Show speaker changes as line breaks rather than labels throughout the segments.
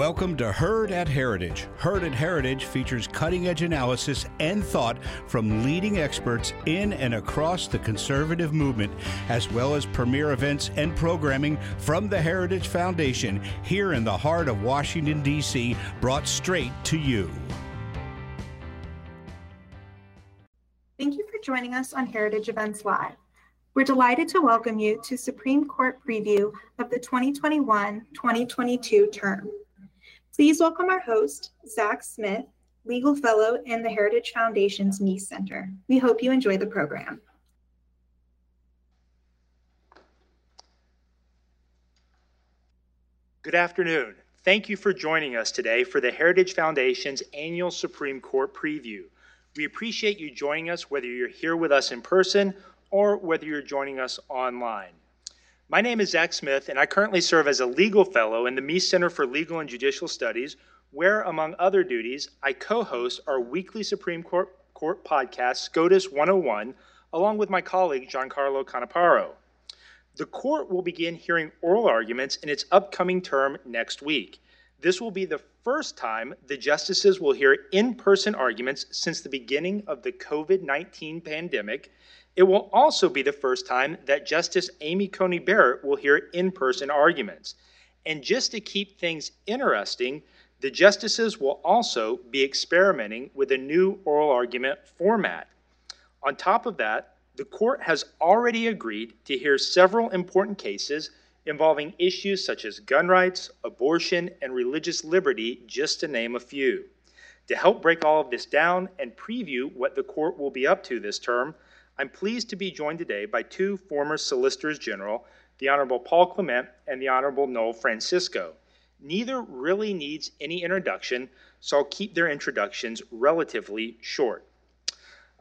Welcome to Heard at Heritage. Heard at Heritage features cutting edge analysis and thought from leading experts in and across the conservative movement, as well as premier events and programming from the Heritage Foundation here in the heart of Washington, D.C., brought straight to you.
Thank you for joining us on Heritage Events Live. We're delighted to welcome you to Supreme Court preview of the 2021 2022 term. Please welcome our host, Zach Smith, Legal Fellow in the Heritage Foundation's Meese Center. We hope you enjoy the program.
Good afternoon. Thank you for joining us today for the Heritage Foundation's annual Supreme Court preview. We appreciate you joining us whether you're here with us in person or whether you're joining us online. My name is Zach Smith, and I currently serve as a legal fellow in the Meese Center for Legal and Judicial Studies, where, among other duties, I co host our weekly Supreme Court, Court podcast, SCOTUS 101, along with my colleague, Giancarlo Canaparo. The court will begin hearing oral arguments in its upcoming term next week. This will be the first time the justices will hear in person arguments since the beginning of the COVID 19 pandemic it will also be the first time that Justice Amy Coney Barrett will hear in person arguments. And just to keep things interesting, the justices will also be experimenting with a new oral argument format. On top of that, the court has already agreed to hear several important cases involving issues such as gun rights, abortion, and religious liberty, just to name a few. To help break all of this down and preview what the court will be up to this term, I'm pleased to be joined today by two former Solicitors General, the Honorable Paul Clement and the Honorable Noel Francisco. Neither really needs any introduction, so I'll keep their introductions relatively short.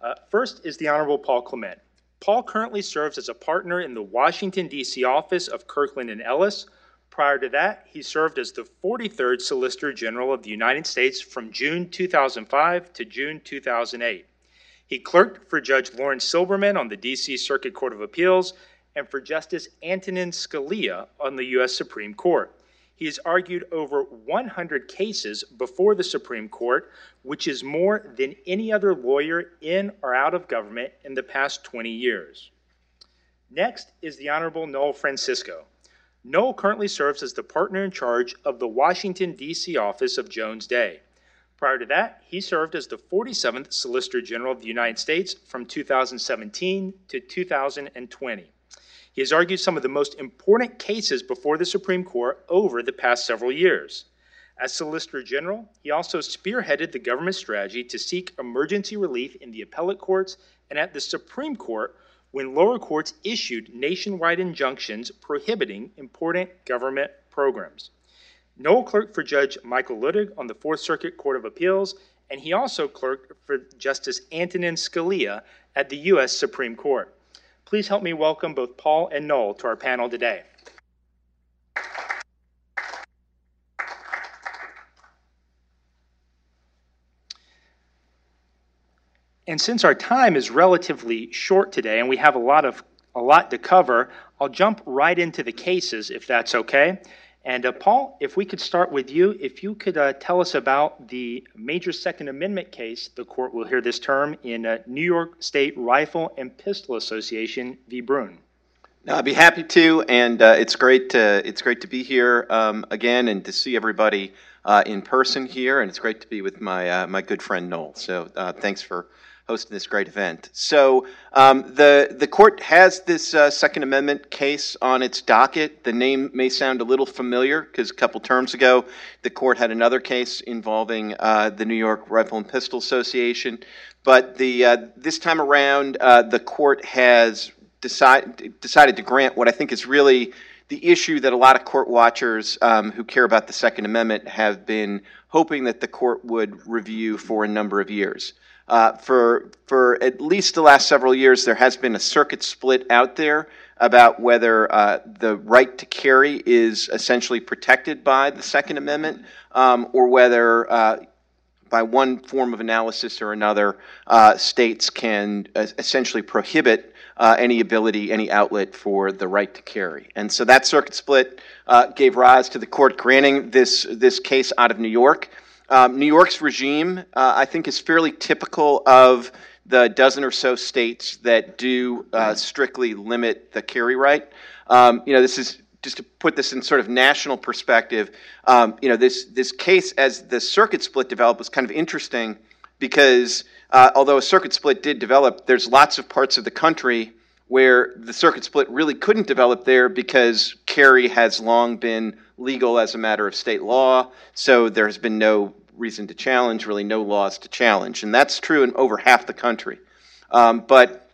Uh, first is the Honorable Paul Clement. Paul currently serves as a partner in the Washington, D.C. office of Kirkland and Ellis. Prior to that, he served as the 43rd Solicitor General of the United States from June 2005 to June 2008. He clerked for Judge Laurence Silberman on the D.C. Circuit Court of Appeals and for Justice Antonin Scalia on the U.S. Supreme Court. He has argued over 100 cases before the Supreme Court, which is more than any other lawyer in or out of government in the past 20 years. Next is the Honorable Noel Francisco. Noel currently serves as the partner in charge of the Washington, D.C. office of Jones Day. Prior to that, he served as the 47th Solicitor General of the United States from 2017 to 2020. He has argued some of the most important cases before the Supreme Court over the past several years. As Solicitor General, he also spearheaded the government strategy to seek emergency relief in the appellate courts and at the Supreme Court when lower courts issued nationwide injunctions prohibiting important government programs. Noel clerked for Judge Michael Luttig on the Fourth Circuit Court of Appeals, and he also clerked for Justice Antonin Scalia at the U.S. Supreme Court. Please help me welcome both Paul and Noel to our panel today. And since our time is relatively short today and we have a lot of a lot to cover, I'll jump right into the cases if that's okay. And uh, Paul, if we could start with you, if you could uh, tell us about the major Second Amendment case the court will hear this term in uh, New York State Rifle and Pistol Association v. Bruen.
No, I'd be happy to, and uh, it's great to it's great to be here um, again and to see everybody uh, in person here, and it's great to be with my uh, my good friend Noel. So thanks for hosting this great event. So um, the the court has this uh, Second Amendment case on its docket. The name may sound a little familiar because a couple terms ago the court had another case involving uh, the New York Rifle and Pistol Association. But the uh, this time around, uh, the court has decide, decided to grant what I think is really the issue that a lot of court watchers um, who care about the Second Amendment have been hoping that the court would review for a number of years. Uh, for for at least the last several years, there has been a circuit split out there about whether uh, the right to carry is essentially protected by the Second Amendment, um, or whether uh, by one form of analysis or another, uh, states can essentially prohibit uh, any ability, any outlet for the right to carry. And so that circuit split uh, gave rise to the court granting this, this case out of New York. Um, New York's regime, uh, I think, is fairly typical of the dozen or so states that do uh, strictly limit the carry right. Um, you know, this is just to put this in sort of national perspective. Um, you know, this this case as the circuit split developed was kind of interesting because uh, although a circuit split did develop, there's lots of parts of the country where the circuit split really couldn't develop there because carry has long been legal as a matter of state law. So there has been no reason to challenge, really no laws to challenge. And that's true in over half the country. Um, but,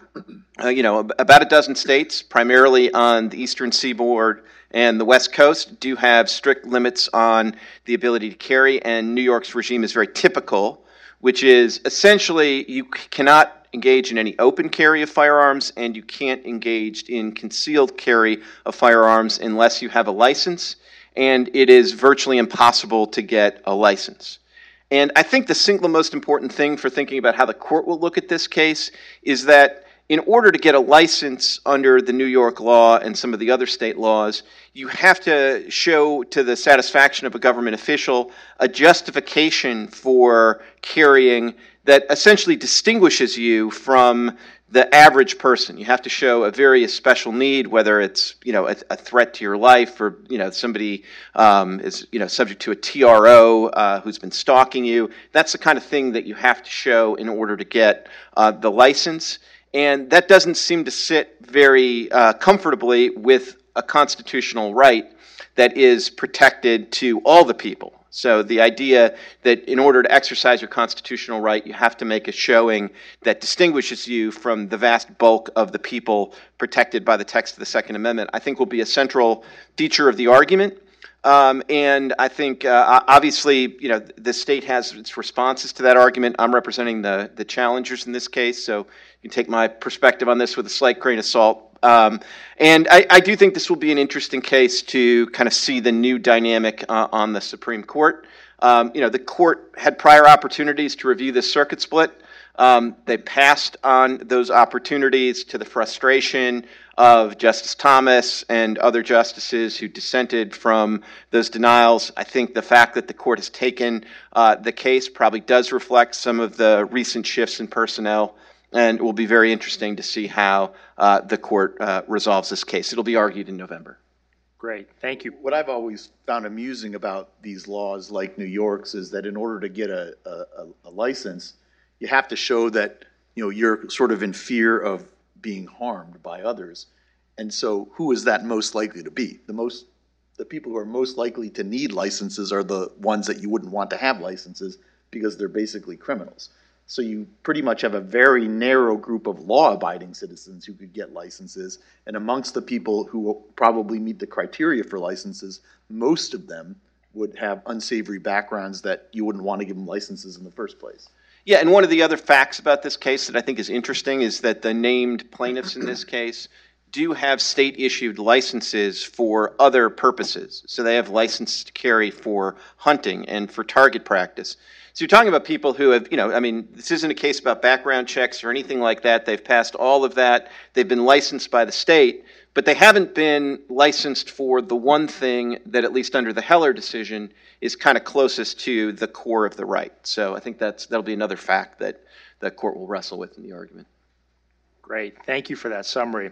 uh, you know, about a dozen states, primarily on the eastern seaboard and the west coast, do have strict limits on the ability to carry. And New York's regime is very typical, which is essentially you cannot engage in any open carry of firearms and you can't engage in concealed carry of firearms unless you have a license and it is virtually impossible to get a license. And I think the single most important thing for thinking about how the court will look at this case is that in order to get a license under the New York law and some of the other state laws, you have to show to the satisfaction of a government official a justification for carrying that essentially distinguishes you from the average person. You have to show a very special need, whether it's you know a, a threat to your life or you know somebody um, is you know subject to a TRO uh, who's been stalking you. That's the kind of thing that you have to show in order to get uh, the license, and that doesn't seem to sit very uh, comfortably with a constitutional right that is protected to all the people. So the idea that in order to exercise your constitutional right, you have to make a showing that distinguishes you from the vast bulk of the people protected by the text of the Second Amendment, I think will be a central feature of the argument. Um, and I think, uh, obviously, you know, the state has its responses to that argument. I'm representing the the challengers in this case, so you can take my perspective on this with a slight grain of salt. Um, and I, I, do think this will be an interesting case to kind of see the new dynamic uh, on the Supreme Court. Um, you know, the court had prior opportunities to review this circuit split. Um, they passed on those opportunities to the frustration of Justice Thomas and other justices who dissented from those denials. I think the fact that the court has taken uh, the case probably does reflect some of the recent shifts in personnel and it will be very interesting to see how uh, the court uh, resolves this case. It'll be argued in November.
Great, thank you.
What I've always found amusing about these laws, like New York's, is that in order to get a, a, a license, you have to show that you know you're sort of in fear of being harmed by others. And so, who is that most likely to be? The most, the people who are most likely to need licenses are the ones that you wouldn't want to have licenses because they're basically criminals. So you pretty much have a very narrow group of law-abiding citizens who could get licenses, and amongst the people who probably meet the criteria for licenses, most of them would have unsavory backgrounds that you wouldn't want to give them licenses in the first place.
Yeah, and one of the other facts about this case that I think is interesting is that the named plaintiffs in this case do have state issued licenses for other purposes. So they have licenses to carry for hunting and for target practice. So you're talking about people who have, you know, I mean, this isn't a case about background checks or anything like that. They've passed all of that. They've been licensed by the state, but they haven't been licensed for the one thing that, at least under the Heller decision, is kind of closest to the core of the right. So I think that's that'll be another fact that the court will wrestle with in the argument.
Great. Thank you for that summary.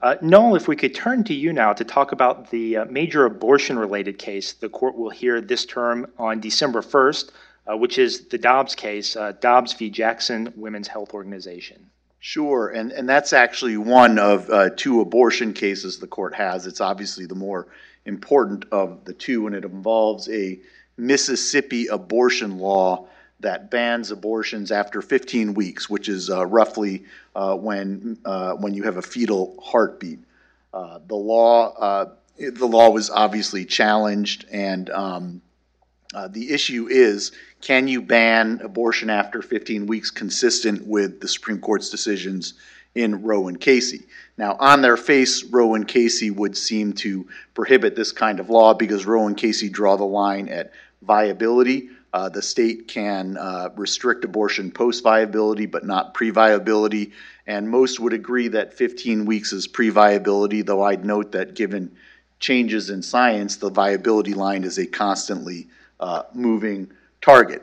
Uh, Noel, if we could turn to you now to talk about the uh, major abortion related case the court will hear this term on December 1st uh, which is the Dobbs case, uh, Dobbs v. Jackson Women's Health Organization.
Sure, and, and that's actually one of uh, two abortion cases the court has. It's obviously the more important of the two, and it involves a Mississippi abortion law that bans abortions after 15 weeks, which is uh, roughly uh, when uh, when you have a fetal heartbeat. Uh, the law uh, the law was obviously challenged, and um, uh, the issue is can you ban abortion after 15 weeks consistent with the Supreme Court's decisions in Roe and Casey? Now, on their face, Roe and Casey would seem to prohibit this kind of law because Roe and Casey draw the line at viability. Uh, the state can uh, restrict abortion post viability, but not pre viability. And most would agree that 15 weeks is pre viability, though I'd note that given changes in science, the viability line is a constantly uh, moving target.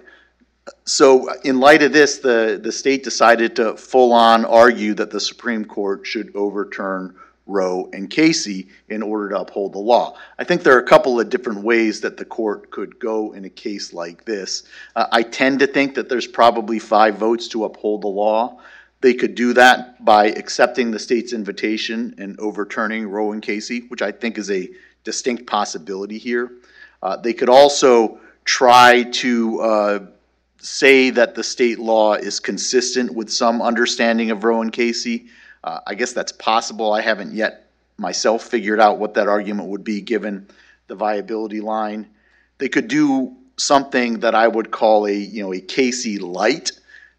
So, in light of this, the, the state decided to full on argue that the Supreme Court should overturn Roe and Casey in order to uphold the law. I think there are a couple of different ways that the court could go in a case like this. Uh, I tend to think that there's probably five votes to uphold the law. They could do that by accepting the state's invitation and overturning Roe and Casey, which I think is a distinct possibility here. Uh, they could also try to uh, say that the state law is consistent with some understanding of Roe and Casey. Uh, I guess that's possible. I haven't yet myself figured out what that argument would be given the viability line. They could do something that I would call a you know a Casey light.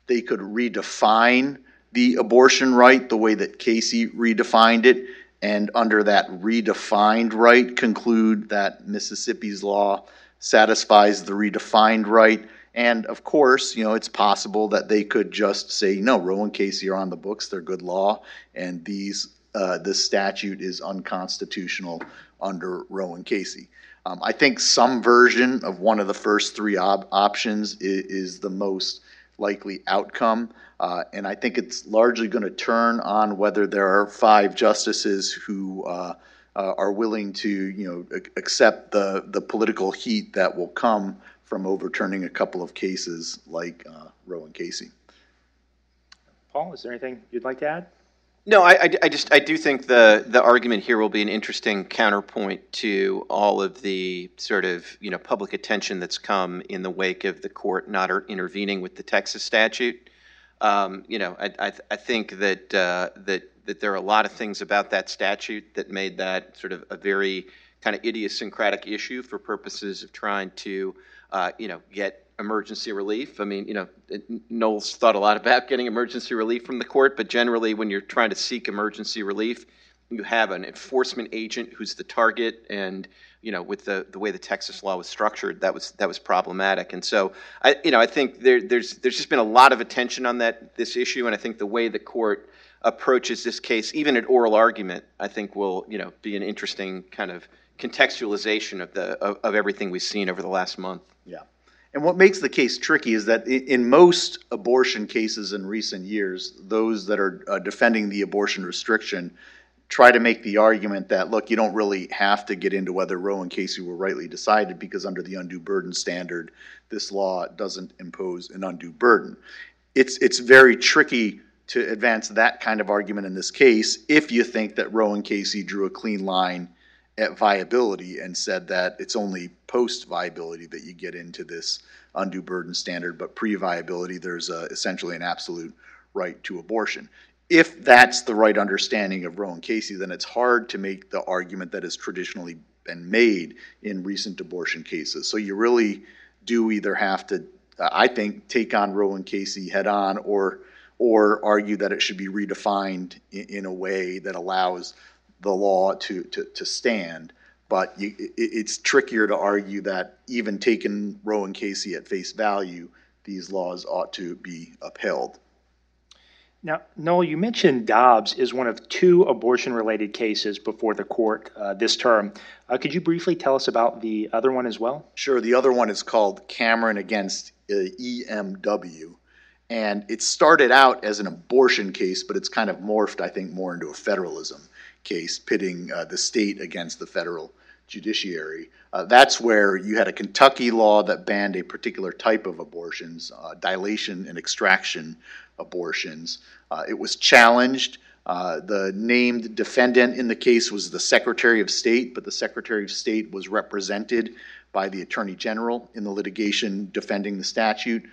They could redefine the abortion right the way that Casey redefined it, and under that redefined right, conclude that Mississippi's law satisfies the redefined right and of course, you know, it's possible that they could just say, no, Roe and Casey are on the books, they're good law, and these uh, this statute is unconstitutional under Roe and Casey. Um, I think some version of one of the first three op- options is, is, the most likely outcome. Uh, and I think it's largely going to turn on whether there are five justices who uh, uh, are willing to, you know, accept the, the political heat that will come from overturning a couple of cases like uh, Roe and Casey.
Paul, is there anything you'd like to add?
No, I, I, I, just I do think the the argument here will be an interesting counterpoint to all of the sort of you know public attention that's come in the wake of the court not intervening with the Texas statute. Um, you know, I, I, I think that uh, that that there are a lot of things about that statute that made that sort of a very kind of idiosyncratic issue for purposes of trying to uh, you know, get emergency relief. I mean, you know, Noel's thought a lot about getting emergency relief from the court, but generally, when you're trying to seek emergency relief, you have an enforcement agent who's the target, and you know, with the, the way the Texas law was structured, that was that was problematic. And so, I you know, I think there, there's there's just been a lot of attention on that this issue, and I think the way the court approaches this case, even at oral argument, I think will you know be an interesting kind of contextualization of the of, of everything we've seen over the last month.
Yeah. And what makes the case tricky is that in most abortion cases in recent years, those that are uh, defending the abortion restriction try to make the argument that, look, you don't really have to get into whether Roe and Casey were rightly decided because under the undue burden standard, this law doesn't impose an undue burden. It's, it's very tricky to advance that kind of argument in this case if you think that Roe and Casey drew a clean line at viability and said that it's only post viability that you get into this undue burden standard, but pre viability, there's a, essentially an absolute right to abortion. If that's the right understanding of Roe and Casey, then it's hard to make the argument that has traditionally been made in recent abortion cases. So you really do either have to, I think, take on Roe and Casey head on or or argue that it should be redefined in, in a way that allows the law to, to, to stand. But you, it, it's trickier to argue that even taking Roe and Casey at face value, these laws ought to be upheld.
Now, Noel, you mentioned Dobbs is one of two abortion related cases before the court uh, this term. Uh, could you briefly tell us about the other one as well?
Sure. The other one is called Cameron against uh, EMW. And it started out as an abortion case, but it's kind of morphed, I think, more into a federalism case pitting uh, the state against the federal judiciary. Uh, that's where you had a Kentucky law that banned a particular type of abortions, uh, dilation and extraction abortions. Uh, it was challenged. Uh, the named defendant in the case was the Secretary of State, but the Secretary of State was represented by the Attorney General in the litigation defending the statute.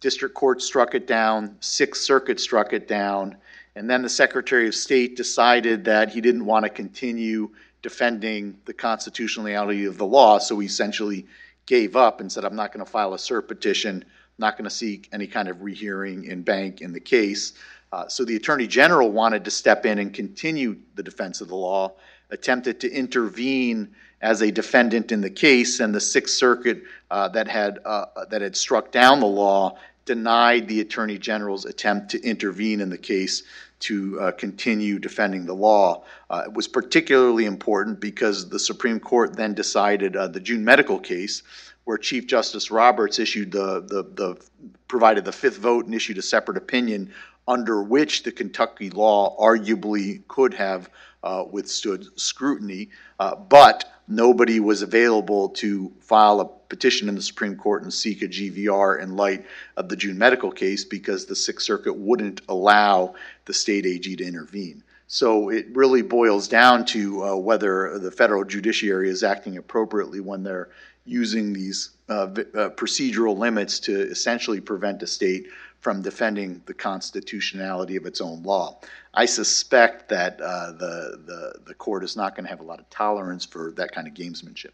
District Court struck it down, Sixth Circuit struck it down, and then the Secretary of State decided that he didn't want to continue defending the constitutionality of the law, so he essentially gave up and said, I'm not going to file a cert petition, not going to seek any kind of rehearing en banc in the case. Uh, so the Attorney General wanted to step in and continue the defense of the law. attempted to intervene as a defendant in the case, and the Sixth Circuit uh, that had uh, that had struck down the law denied the Attorney General's attempt to intervene in the case to uh, continue defending the law. Uh, it was particularly important because the Supreme Court then decided uh, the June medical case, where Chief Justice Roberts issued the, the, the provided the fifth vote and issued a separate opinion under which the Kentucky law arguably could have uh, withstood scrutiny, uh, but nobody was available to file a petition in the Supreme Court and seek a GVR in light of the June medical case because the Sixth Circuit wouldn't allow the state AG to intervene. So it really boils down to uh, whether the federal judiciary is acting appropriately when they're using these uh, uh, procedural limits to essentially prevent a state from defending the constitutionality of its own law. I suspect that uh, the, the, the court is not going to have a lot of tolerance for that kind of gamesmanship.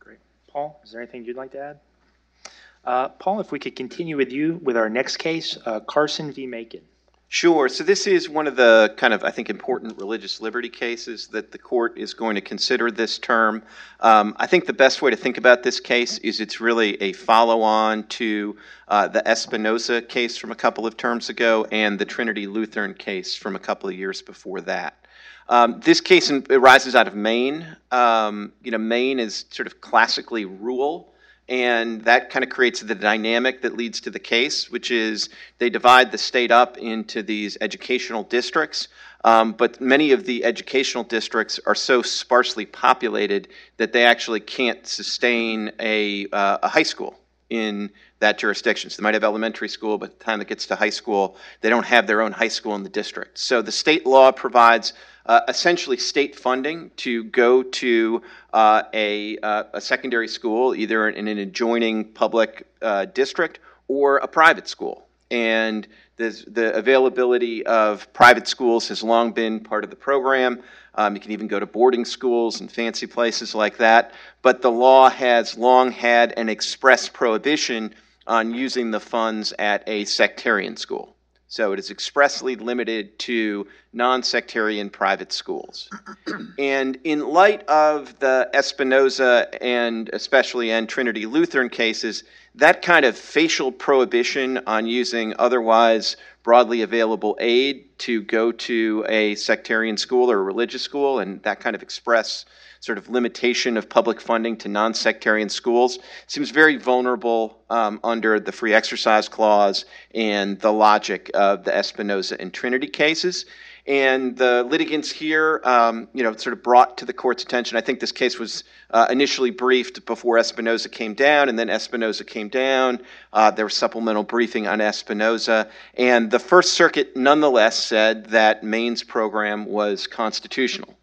Great. Paul, is there anything you'd like to add? Uh, Paul, if we could continue with you with our next case, uh, Carson v. Makin.
Sure. So this is one of the kind of, I think, important religious liberty cases that the court is going to consider this term. Um, I think the best way to think about this case is it's really a follow on to uh, the Espinoza case from a couple of terms ago and the Trinity Lutheran case from a couple of years before that. Um, this case arises out of Maine. Um, you know, Maine is sort of classically rural and that kind of creates the dynamic that leads to the case, which is they divide the state up into these educational districts. Um, but many of the educational districts are so sparsely populated that they actually can't sustain a, uh, a high school in that jurisdiction. So they might have elementary school, but by the time it gets to high school, they don't have their own high school in the district. So the state law provides uh, essentially state funding to go to uh, a, uh, a, secondary school, either in an adjoining public uh, district or a private school. And the availability of private schools has long been part of the program. Um, you can even go to boarding schools and fancy places like that. But the law has long had an express prohibition on using the funds at a sectarian school. So it is expressly limited to non sectarian private schools. and in light of the Espinoza and especially and Trinity Lutheran cases, that kind of facial prohibition on using otherwise broadly available aid to go to a sectarian school or a religious school and that kind of express sort of limitation of public funding to non sectarian schools seems very vulnerable um, under the free exercise clause and the logic of the Espinoza and Trinity cases. And the litigants here, um, you know, sort of brought to the court's attention. I think this case was uh, initially briefed before Espinoza came down, and then Espinoza came down. Uh, there was supplemental briefing on Espinoza, and the First Circuit nonetheless said that Maine's program was constitutional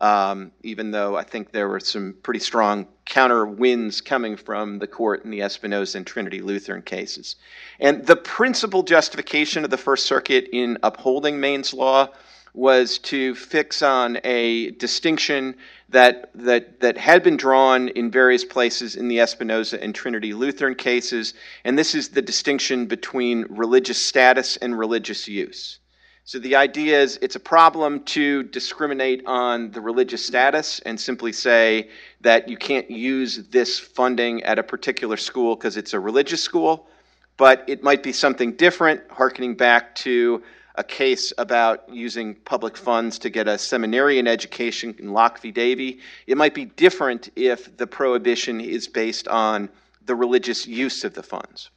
um, even though I think there were some pretty strong counter winds coming from the court in the Espinoza and Trinity Lutheran cases. And the principal justification of the First Circuit in upholding Maine's law was to fix on a distinction that, that, that had been drawn in various places in the Espinoza and Trinity Lutheran cases, and this is the distinction between religious status and religious use. So the idea is it's a problem to discriminate on the religious status and simply say that you can't use this funding at a particular school because it's a religious school, but it might be something different, harkening back to a case about using public funds to get a seminarian education in Locke v. Davey. It might be different if the prohibition is based on the religious use of the funds.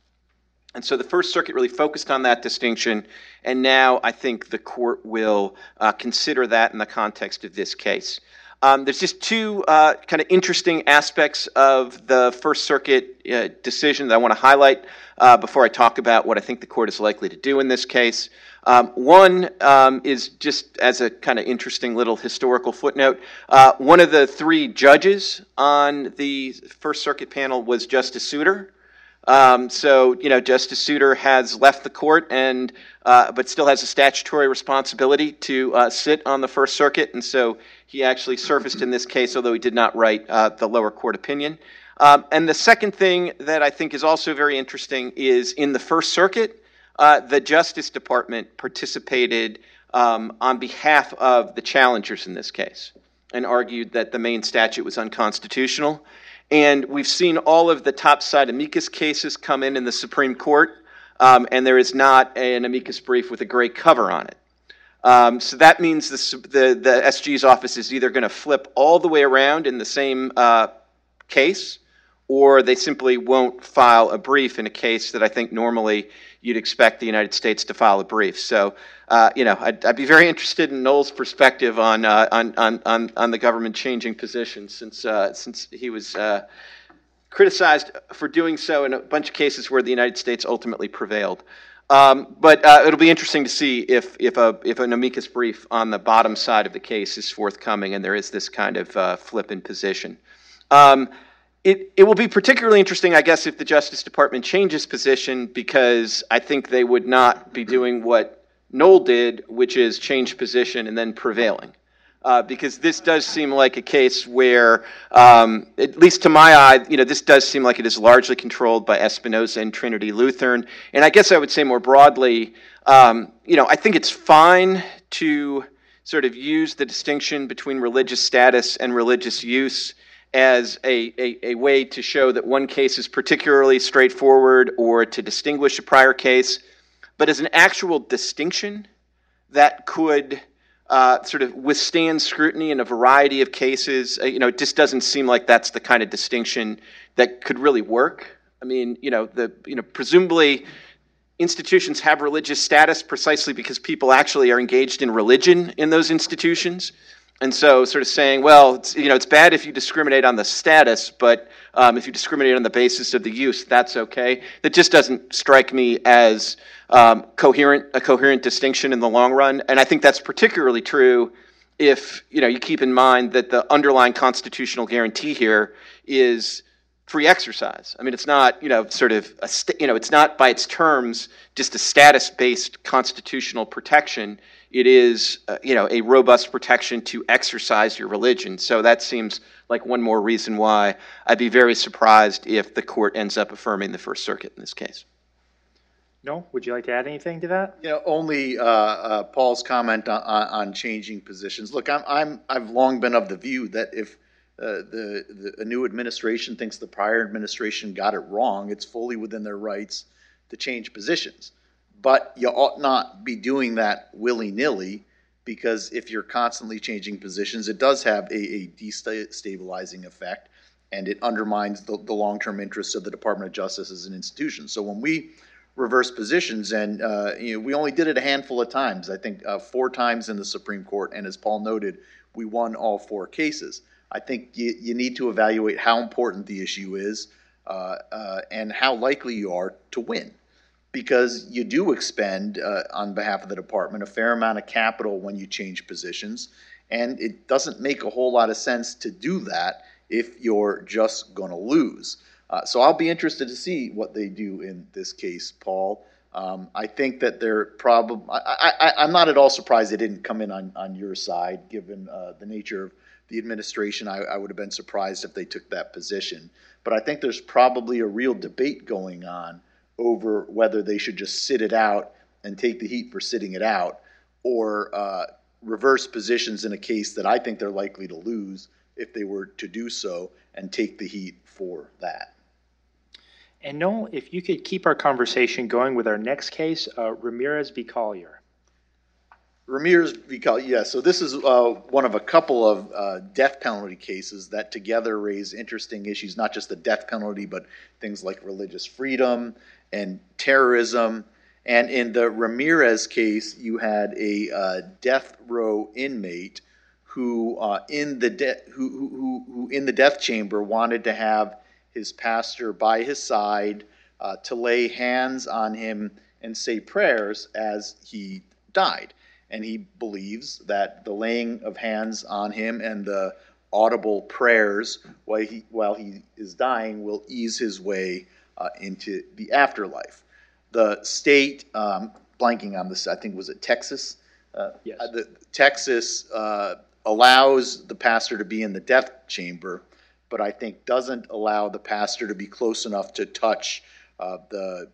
And so the First Circuit really focused on that distinction, and now I think the court will uh, consider that in the context of this case. Um, there's just two uh, kind of interesting aspects of the First Circuit uh, decision that I want to highlight uh, before I talk about what I think the court is likely to do in this case. Um, one um, is just as a kind of interesting little historical footnote. Uh, one of the three judges on the First Circuit panel was Justice Souter. Um, so, you know, Justice Souter has left the court and, uh, but still has a statutory responsibility to uh, sit on the First Circuit, and so he actually surfaced in this case, although he did not write uh, the lower court opinion. Um, and the second thing that I think is also very interesting is in the First Circuit, uh, the Justice Department participated um, on behalf of the challengers in this case. and argued that the Maine statute was unconstitutional. And we've seen all of the top side amicus cases come in in the Supreme Court, um, and there is not an amicus brief with a gray cover on it. Um, so that means the, the, the, SG's office is either going to flip all the way around in the same uh, case, or they simply won't file a brief in a case that I think normally you'd expect the United States to file a brief. So, uh, you know, I'd, I'd, be very interested in Noel's perspective on, uh, on, on, on, on, the government changing position, since, uh, since he was uh, criticized for doing so in a bunch of cases where the United States ultimately prevailed. Um, but uh, it'll be interesting to see if, if, a, if an amicus brief on the bottom side of the case is forthcoming and there is this kind of uh, flip in position. Um, it, it will be particularly interesting, I guess, if the Justice Department changes position because I think they would not be doing what Noel did, which is change position and then prevailing. Uh, because this does seem like a case where, um, at least to my eye, you know, this does seem like it is largely controlled by Espinoza and Trinity Lutheran. And I guess I would say more broadly, um, you know, I think it's fine to sort of use the distinction between religious status and religious use as a, a, a, way to show that one case is particularly straightforward or to distinguish a prior case, but as an actual distinction that could uh, sort of withstand scrutiny in a variety of cases. Uh, you know, it just doesn't seem like that's the kind of distinction that could really work. I mean, you know, the you know presumably institutions have religious status precisely because people actually are engaged in religion in those institutions. And so, sort of saying, well, it's, you know, it's bad if you discriminate on the status, but um, if you discriminate on the basis of the use, that's okay. That just doesn't strike me as um, coherent, a coherent distinction in the long run. And I think that's particularly true if you know you keep in mind that the underlying constitutional guarantee here is free exercise. I mean, it's not you know sort of a st- you know it's not by its terms just a status-based constitutional protection it is uh, you know a robust protection to exercise your religion. So that seems like one more reason why I'd be very surprised if the court ends up affirming the First Circuit in this case.
No, would you like to add anything to that?
You know, only uh, uh, Paul's comment on, on, changing positions. Look, I'm, I'm I've long been of the view that if uh, the, the a new administration thinks the prior administration got it wrong, it's fully within their rights to change positions. But you ought not be doing that willy nilly because if you're constantly changing positions, it does have a, a destabilizing effect and it undermines the, the long term interests of the Department of Justice as an institution. So when we reverse positions, and uh, you know, we only did it a handful of times, I think uh, four times in the Supreme Court, and as Paul noted, we won all four cases. I think you, you need to evaluate how important the issue is uh, uh and how likely you are to win because you do expend, uh, on behalf of the department, a fair amount of capital when you change positions. And it doesn't make a whole lot of sense to do that if you're just going to lose. Uh, so I'll be interested to see what they do in this case, Paul. Um, I think that they're probably, I, am not at all surprised they didn't come in on, on your side, given uh, the nature of the administration. I, I would have been surprised if they took that position. But I think there's probably a real debate going on over whether they should just sit it out and take the heat for sitting it out or uh, reverse positions in a case that I think they're likely to lose if they were to do so and take the heat for that.
And Noel, if you could keep our conversation going with our next case, uh, Ramirez v. Collier.
Ramirez v. Collier, yeah. So this is uh, one of a couple of uh, death penalty cases that together raise interesting issues, not just the death penalty, but things like religious freedom and terrorism. And in the Ramirez case, you had a uh, death row inmate who, uh, in the de- who, who, who, in the death chamber, wanted to have his pastor by his side uh, to lay hands on him and say prayers as he died. And he believes that the laying of hands on him and the audible prayers while he, while he is dying will ease his way uh, into the afterlife. The state, um, blanking on this, I think was it Texas?
Uh, yes. Uh,
the, Texas uh, allows the pastor to be in the death chamber, but I think doesn't allow the pastor to be close enough to touch uh, the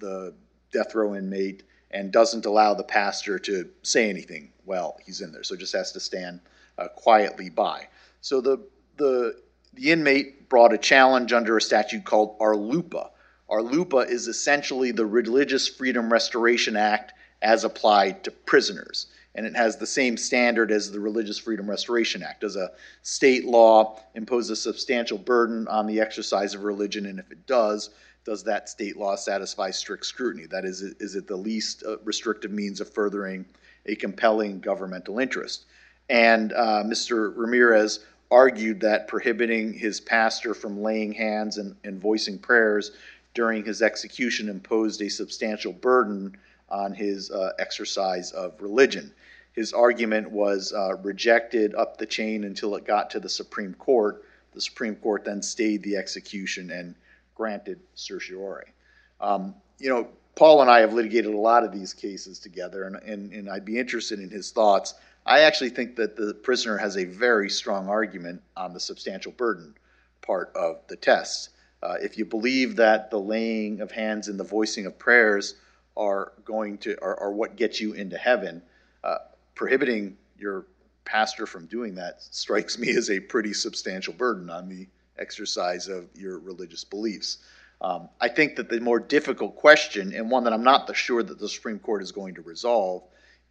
the death row inmate, and doesn't allow the pastor to say anything while he's in there. So just has to stand uh, quietly by. So the, the, the inmate brought a challenge under a statute called RLUIPA. RLUIPA is essentially the Religious Freedom Restoration Act as applied to prisoners. And it has the same standard as the Religious Freedom Restoration Act. Does a state law impose a substantial burden on the exercise of religion? And if it does, does that state law satisfy strict scrutiny? That is, is it the least uh, restrictive means of furthering a compelling governmental interest? And uh, Mr. Ramirez argued that prohibiting his pastor from laying hands and, and voicing prayers during his execution imposed a substantial burden on his uh, exercise of religion. His argument was uh, rejected up the chain until it got to the Supreme Court. The Supreme Court then stayed the execution and granted certiorari. Um, you know, Paul and I have litigated a lot of these cases together, and, and, and I'd be interested in his thoughts. I actually think that the prisoner has a very strong argument on the substantial burden part of the test. Uh, if you believe that the laying of hands and the voicing of prayers are going to are, are what gets you into heaven, uh, prohibiting your pastor from doing that strikes me as a pretty substantial burden on the exercise of your religious beliefs. Um, I think that the more difficult question, and one that I'm not sure that the Supreme Court is going to resolve,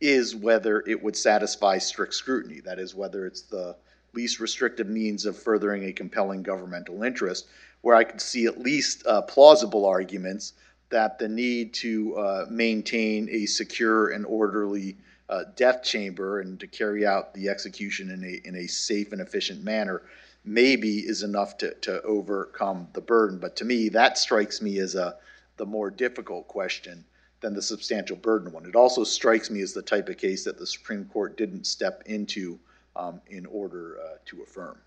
is whether it would satisfy strict scrutiny. That is, whether it's the least restrictive means of furthering a compelling governmental interest, where I could see at least uh, plausible arguments that the need to uh, maintain a secure and orderly uh, death chamber and to carry out the execution in a, in a safe and efficient manner maybe is enough to, to overcome the burden. But to me, that strikes me as a, the more difficult question than the substantial burden one. It also strikes me as the type of case that the Supreme Court didn't step into um, in order uh, to affirm.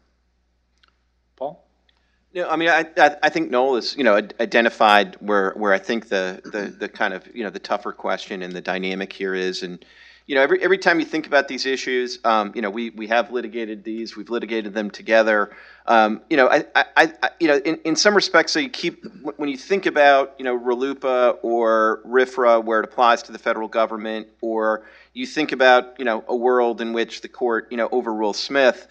Paul?
No, I mean, I, I, I think Noel has, you know, identified where, where I think the, the, the kind of, you know, the tougher question and the dynamic here is, and, you know, every, every time you think about these issues, um, you know, we, we have litigated these, we've litigated them together. Um, you know, I, I, I, you know, in, in some respects, so you keep, when you think about, you know, RLUIPA or RFRA, where it applies to the federal government, or you think about, you know, a world in which the court, you know, overrules Smith,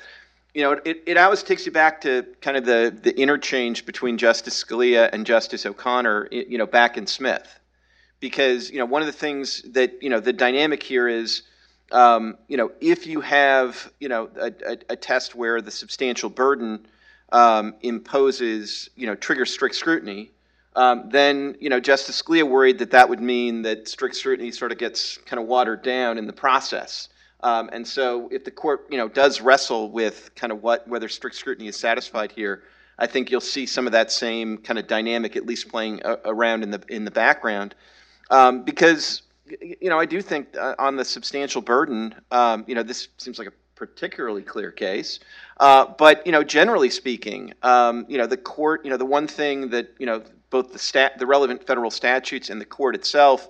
you know, it, it always takes you back to kind of the, the interchange between Justice Scalia and Justice O'Connor, you know, back in Smith because you know one of the things that you know the dynamic here is um, you know if you have you know a, a, a test where the substantial burden um, imposes you know triggers strict scrutiny um, then you know Justice Scalia worried that that would mean that strict scrutiny sort of gets kind of watered down in the process. Um, and so, if the court, you know, does wrestle with kind of what whether strict scrutiny is satisfied here, I think you'll see some of that same kind of dynamic at least playing a, around in the in the background um, because you know I do think uh, on the substantial burden, um, you know, this seems like a particularly clear case. Uh, but you know, generally speaking, um, you know, the court, you know, the one thing that you know both the stat, the relevant federal statutes and the court itself,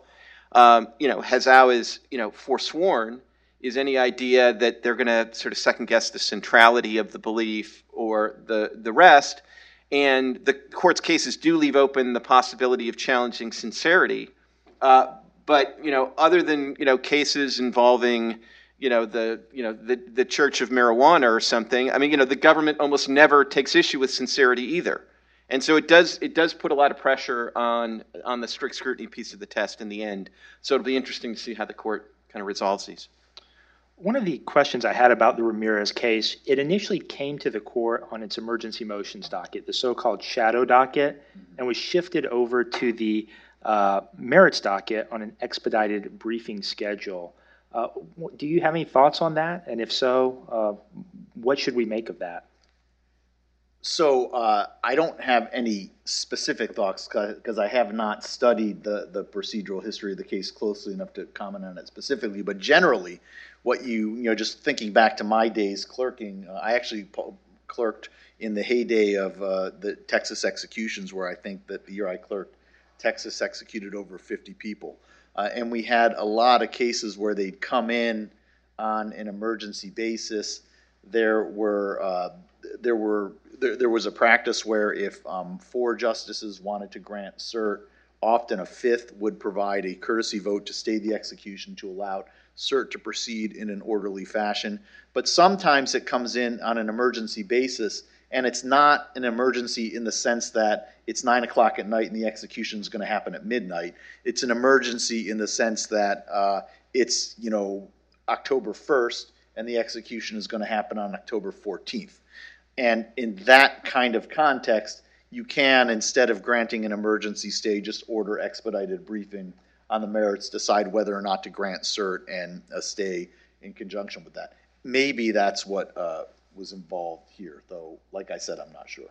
um, you know, has always you know forsworn is any idea that they're going to sort of second guess the centrality of the belief or the the rest. And the court's cases do leave open the possibility of challenging sincerity uh, but you know, other than you know cases involving you know the you know the the Church of Marijuana or something, I mean, you know, the government almost never takes issue with sincerity either. And so it does it does put a lot of pressure on on the strict scrutiny piece of the test in the end. So it'll be interesting to see how the court kind of resolves these.
One of the questions I had about the Ramirez case, it initially came to the court on its emergency motions docket, the so-called shadow docket, and was shifted over to the uh, merits docket on an expedited briefing schedule. Uh, do you have any thoughts on that? And if so, uh, what should we make of that?
So uh, I don't have any specific thoughts because I have not studied the, the procedural history of the case closely enough to comment on it specifically. But generally, what you, you know, just thinking back to my days clerking, uh, I actually clerked in the heyday of uh, the Texas executions, where I think that the year I clerked, Texas executed over 50 people. Uh, and we had a lot of cases where they'd come in on an emergency basis. There were uh, there were there, there, was a practice where if um, four justices wanted to grant cert, often a fifth would provide a courtesy vote to stay the execution to allow cert to proceed in an orderly fashion. But sometimes it comes in on an emergency basis, and it's not an emergency in the sense that it's nine o'clock at night and the execution is going to happen at midnight. It's an emergency in the sense that uh, it's, you know, October 1st and the execution is going to happen on October 14th. And in that kind of context, you can, instead of granting an emergency stay, just order expedited briefing on the merits, decide whether or not to grant cert and a stay in conjunction with that. Maybe that's what uh, was involved here, though, like I said, I'm not sure.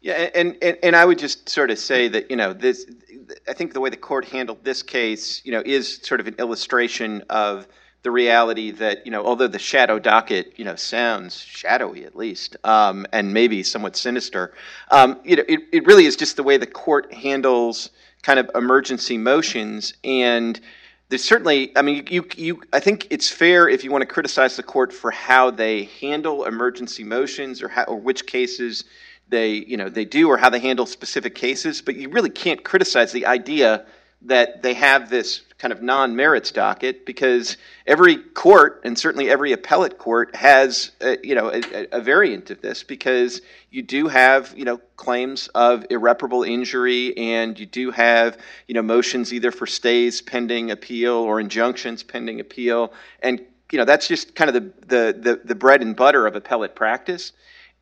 Yeah, and, and, and I would just sort of say that, you know, this, I think the way the court handled this case, you know, is sort of an illustration of the reality that, you know, although the shadow docket, you know, sounds shadowy at least, um, and maybe somewhat sinister, um, you know, it, it really is just the way the court handles kind of emergency motions. And there's certainly, I mean, you, you, I think it's fair if you want to criticize the court for how they handle emergency motions or how, or which cases they, you know, they do or how they handle specific cases, but you really can't criticize the idea that they have this kind of non-merits docket because every court and certainly every appellate court has a, you know a, a, variant of this because you do have you know claims of irreparable injury and you do have you know motions either for stays pending appeal or injunctions pending appeal. And you know that's just kind of the the the, the bread and butter of appellate practice.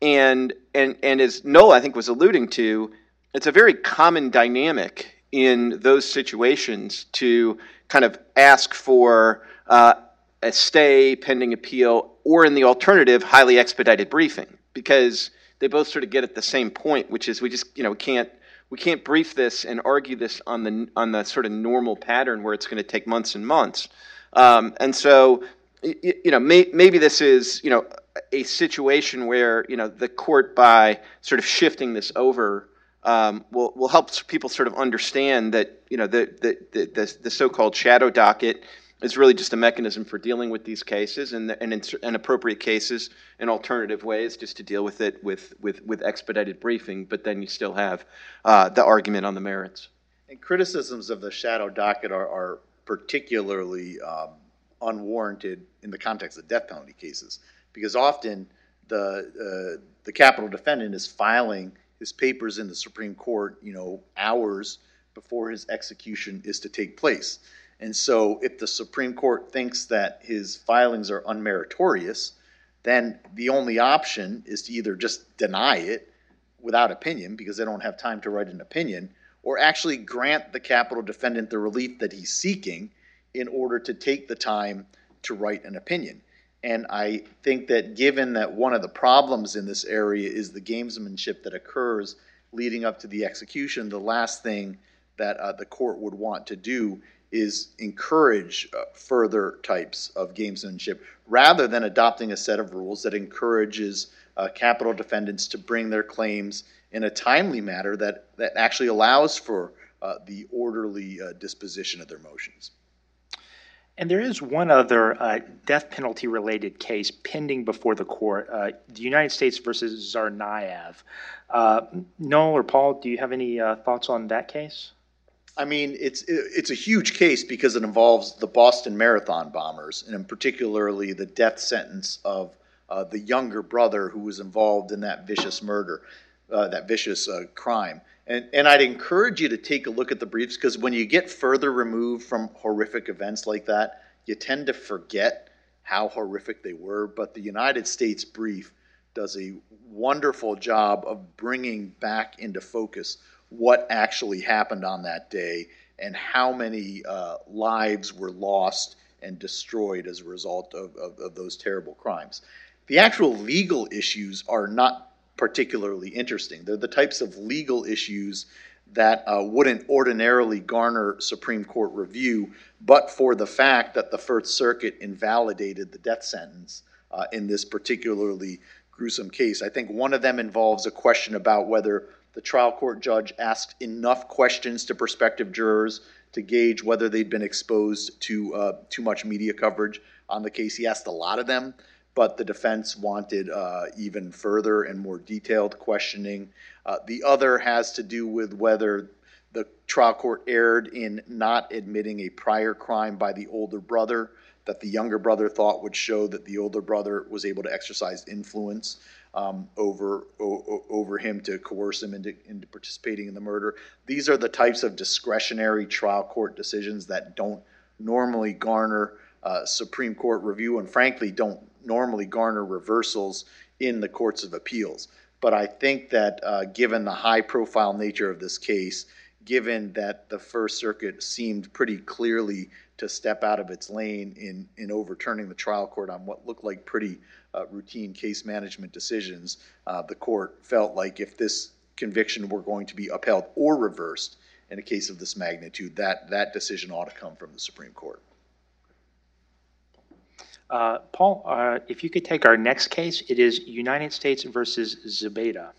And and and as Noel I think was alluding to it's a very common dynamic in those situations to kind of ask for uh, a stay pending appeal or in the alternative highly expedited briefing because they both sort of get at the same point which is we just you know we can't we can't brief this and argue this on the on the sort of normal pattern where it's going to take months and months. Um, and so you know may, maybe this is you know a situation where you know the court by sort of shifting this over um, will will help people sort of understand that you know the the the, the so-called shadow docket is really just a mechanism for dealing with these cases and and in, in appropriate cases in alternative ways just to deal with it with with with expedited briefing. But then you still have uh, the argument on the merits.
And criticisms of the shadow docket are, are particularly um, unwarranted in the context of death penalty cases because often the uh, the capital defendant is filing his papers in the Supreme Court, you know, hours before his execution is to take place. And so, if the Supreme Court thinks that his filings are unmeritorious, then the only option is to either just deny it without opinion because they don't have time to write an opinion, or actually grant the capital defendant the relief that he's seeking in order to take the time to write an opinion. And I think that given that one of the problems in this area is the gamesmanship that occurs leading up to the execution, the last thing that uh, the court would want to do is encourage uh, further types of gamesmanship rather than adopting a set of rules that encourages uh, capital defendants to bring their claims in a timely manner that, that actually allows for uh, the orderly uh, disposition of their motions.
And there is one other uh, death penalty related case pending before the court, uh, the United States versus Tsarnaev. Uh, Noel or Paul, do you have any uh, thoughts on that case?
I mean, it's it's a huge case because it involves the Boston Marathon bombers, and particularly the death sentence of uh, the younger brother who was involved in that vicious murder, uh, that vicious crime. And, and I'd encourage you to take a look at the briefs because when you get further removed from horrific events like that, you tend to forget how horrific they were. But the United States brief does a wonderful job of bringing back into focus what actually happened on that day and how many uh, lives were lost and destroyed as a result of, of, of those terrible crimes. The actual legal issues are not particularly interesting. They're the types of legal issues that uh, wouldn't ordinarily garner Supreme Court review, but for the fact that the First Circuit invalidated the death sentence uh, in this particularly gruesome case. I think one of them involves a question about whether the trial court judge asked enough questions to prospective jurors to gauge whether they'd been exposed to uh, too much media coverage on the case. He asked a lot of them but the defense wanted uh, even further and more detailed questioning. Uh, the other has to do with whether the trial court erred in not admitting a prior crime by the older brother that the younger brother thought would show that the older brother was able to exercise influence um, over o- over him to coerce him into, into participating in the murder. These are the types of discretionary trial court decisions that don't normally garner uh, Supreme Court review, and frankly, don't normally garner reversals in the courts of appeals. But I think that uh, given the high profile nature of this case, given that the First Circuit seemed pretty clearly to step out of its lane in, in overturning the trial court on what looked like pretty uh, routine case management decisions, uh, the court felt like if this conviction were going to be upheld or reversed in a case of this magnitude, that, that decision ought to come from the Supreme Court.
Uh, Paul, uh, if you could take our next case, it is United States versus Zubaydah.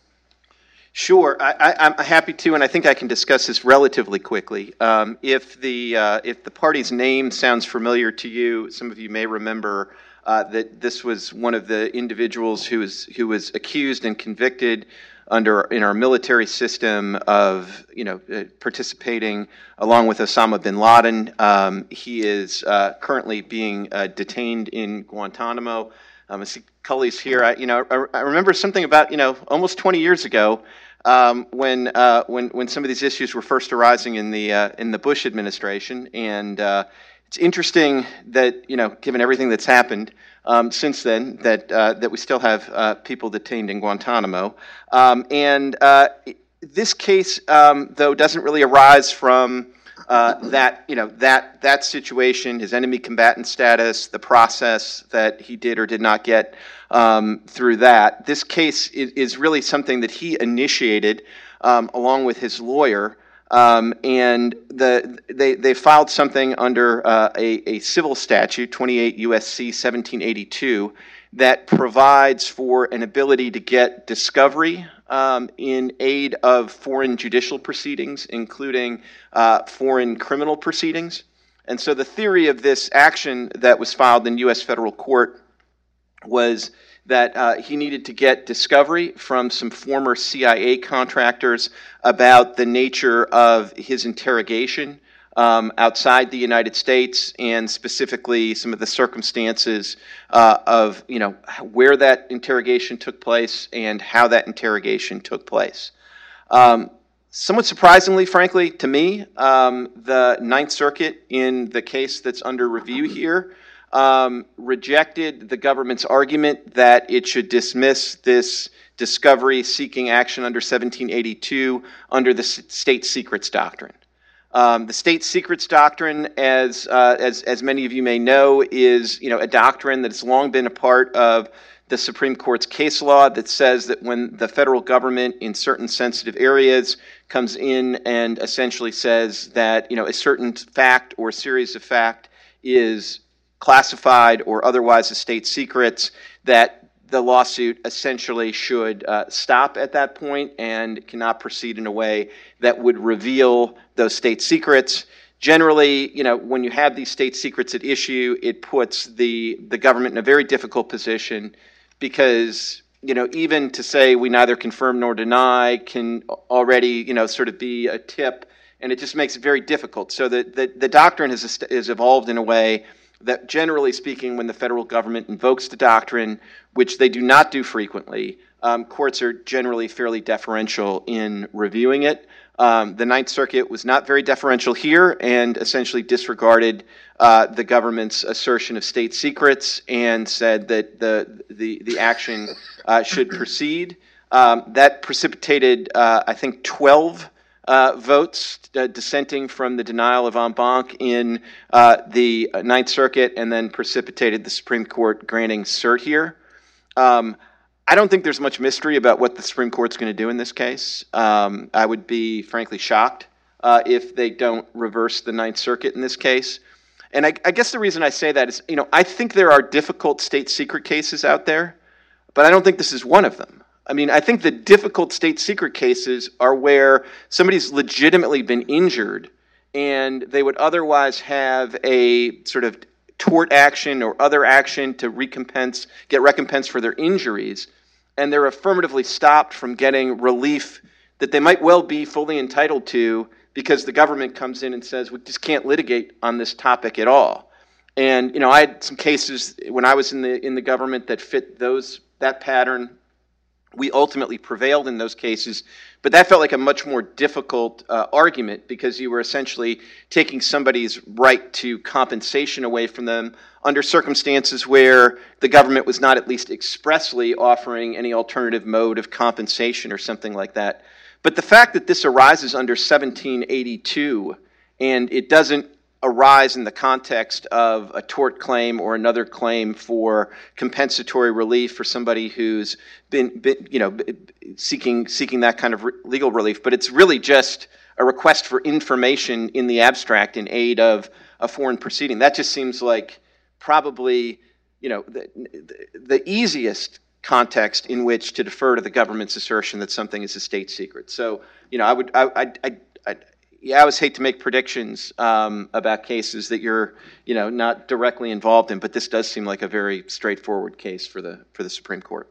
Sure, I, am happy to, and I think I can discuss this relatively quickly. Um, if the uh, if the party's name sounds familiar to you, some of you may remember uh, that this was one of the individuals who was who was accused and convicted under in our military system of you know uh, participating along with Osama bin Laden. Um, he is uh, currently being uh, detained in Guantanamo. Um, I see Cully's here. I, you know, I, I, remember something about you know almost 20 years ago um, when uh, when when some of these issues were first arising in the uh, in the Bush administration, and uh, it's interesting that you know given everything that's happened um, since then that uh, that we still have uh, people detained in Guantanamo. Um, and uh, this case, um, though, doesn't really arise from uh, that you know that that situation, his enemy combatant status, the process that he did or did not get um, through that. This case is, is, really something that he initiated um, along with his lawyer. Um, and the, they, they filed something under uh, a, a civil statute, 28 USC 1782, that provides for an ability to get discovery um, in aid of foreign judicial proceedings, including uh, foreign criminal proceedings. And so the theory of this action that was filed in U.S. federal court was that uh, he needed to get discovery from some former CIA contractors about the nature of his interrogation um, outside the United States, and specifically some of the circumstances uh, of you know where that interrogation took place and how that interrogation took place. Um, somewhat surprisingly, frankly, to me, um, the Ninth Circuit in the case that's under review here um, rejected the government's argument that it should dismiss this discovery seeking action under 1782 under the state secrets doctrine. Um, the state secrets doctrine, as, uh, as, as many of you may know, is you know, a doctrine that has long been a part of the Supreme Court's case law that says that when the federal government in certain sensitive areas comes in and essentially says that you know, a certain fact or series of fact is classified or otherwise as state secrets, that the lawsuit essentially should uh, stop at that point and cannot proceed in a way that would reveal those state secrets. Generally, you know, when you have these state secrets at issue, it puts the, the government in a very difficult position because, you know, even to say we neither confirm nor deny can already, you know, sort of be a tip, and it just makes it very difficult. So the, the, the doctrine has, has evolved in a way that generally speaking, when the federal government invokes the doctrine, which they do not do frequently, um, courts are generally fairly deferential in reviewing it. Um, the Ninth Circuit was not very deferential here and essentially disregarded uh, the government's assertion of state secrets and said that the, the, the action uh, should proceed. Um, that precipitated, uh, I think, 12 uh, votes uh, dissenting from the denial of en banc in uh, the Ninth Circuit and then precipitated the Supreme Court granting cert here. Um, I don't think there's much mystery about what the Supreme Court's going to do in this case. Um, I would be frankly shocked uh, if they don't reverse the Ninth Circuit in this case. And I, I guess the reason I say that is, you know, I think there are difficult state secret cases out there, but I don't think this is one of them. I mean, I think the difficult state secret cases are where somebody's legitimately been injured and they would otherwise have a sort of tort action or other action to recompense, get recompense for their injuries, and they're affirmatively stopped from getting relief that they might well be fully entitled to because the government comes in and says, we just can't litigate on this topic at all. And you know, I had some cases when I was in the in the government that fit those that pattern. We ultimately prevailed in those cases, but that felt like a much more difficult uh, argument because you were essentially taking somebody's right to compensation away from them under circumstances where the government was not at least expressly offering any alternative mode of compensation or something like that. But the fact that this arises under 1782 and it doesn't arise in the context of a tort claim or another claim for compensatory relief for somebody who's been, been you know, seeking seeking that kind of re- legal relief. But it's really just a request for information in the abstract in aid of a foreign proceeding. That just seems like probably, you know, the, the easiest context in which to defer to the government's assertion that something is a state secret. So, you know, I would, I, I, I, I yeah, I always hate to make predictions um, about cases that you're, you know, not directly involved in, but this does seem like a very straightforward case for the for the Supreme Court.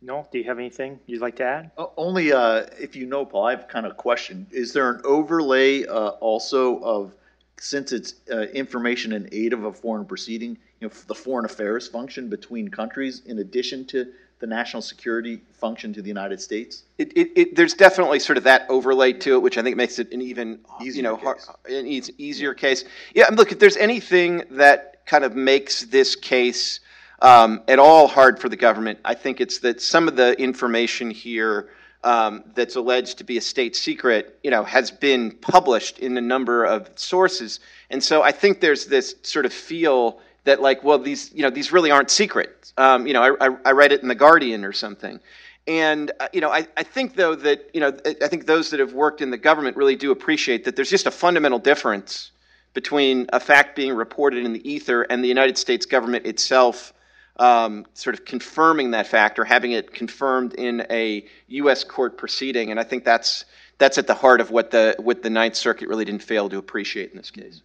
Noel, do you have anything you'd like to add?
O- Only uh, if you know, Paul, I have kind of a question. Is there an overlay uh, also of, since it's uh, information in aid of a foreign proceeding, you know, the foreign affairs function between countries in addition to the national security function to the United States?
It, it, it, there's definitely sort of that overlay to it, which I think makes it an even you
Easier
know
case.
an eas- easier case. Yeah, and look, if there's anything that kind of makes this case um, at all hard for the government, I think it's that some of the information here um, that's alleged to be a state secret, you know, has been published in a number of sources, and so I think there's this sort of feel that like, well, these you know these really aren't secret. Um, you know, I, I, I read it in the Guardian or something. And uh, you know, I, I think though that you know, I- think those that have worked in the government really do appreciate that there's just a fundamental difference between a fact being reported in the ether and the United States government itself um, sort of confirming that fact or having it confirmed in a U.S. court proceeding. And I think that's that's at the heart of what the what the Ninth Circuit really didn't fail to appreciate in this case.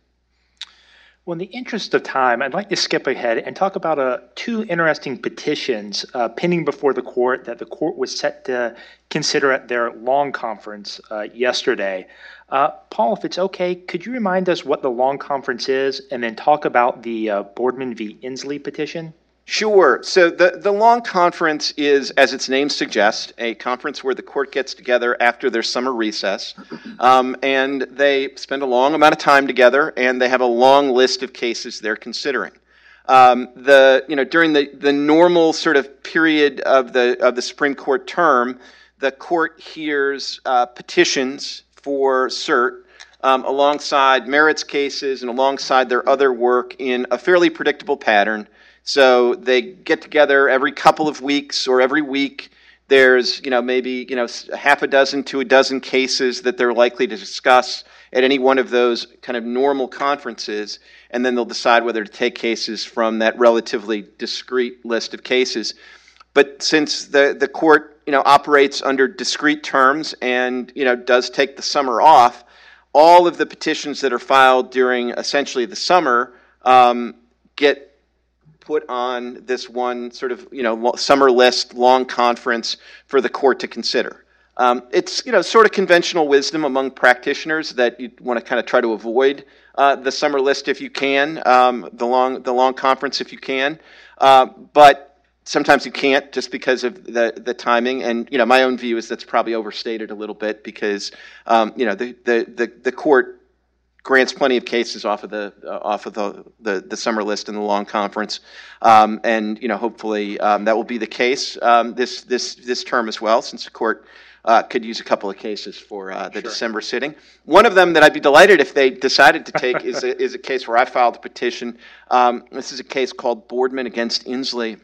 Well, in the interest of time, I'd like to skip ahead and talk about uh, two interesting petitions uh, pending before the court that the court was set to consider at their long conference uh, yesterday. Uh, Paul, if it's okay, could you remind us what the long conference is and then talk about the uh, Boardman v. Inslee petition?
Sure. So the, the long conference is, as its name suggests, a conference where the court gets together after their summer recess, um, and they spend a long amount of time together, and they have a long list of cases they're considering. Um, the you know during the, the normal sort of period of the of the Supreme Court term, the court hears uh, petitions for cert um, alongside merits cases and alongside their other work in a fairly predictable pattern. So they get together every couple of weeks or every week. There's, you know, maybe, you know, half a dozen to a dozen cases that they're likely to discuss at any one of those kind of normal conferences, and then they'll decide whether to take cases from that relatively discrete list of cases. But since the, the court, you know, operates under discrete terms and, you know, does take the summer off, all of the petitions that are filed during essentially the summer um, get put on this one sort of you know summer list long conference for the court to consider. Um, it's you know sort of conventional wisdom among practitioners that you want to kind of try to avoid uh, the summer list if you can, um, the long the long conference if you can, uh, but sometimes you can't just because of the the timing. And you know my own view is that's probably overstated a little bit because um, you know the, the the the court grants plenty of cases off of the uh, off of the, the the summer list in the long conference, um, and you know hopefully um, that will be the case um, this this this term as well, since the court. Uh, could use a couple of cases for uh, the December sitting. One of them that I'd be delighted if they decided to take is a, is a case where I filed a petition. Um, this is a case called Boardman against Inslee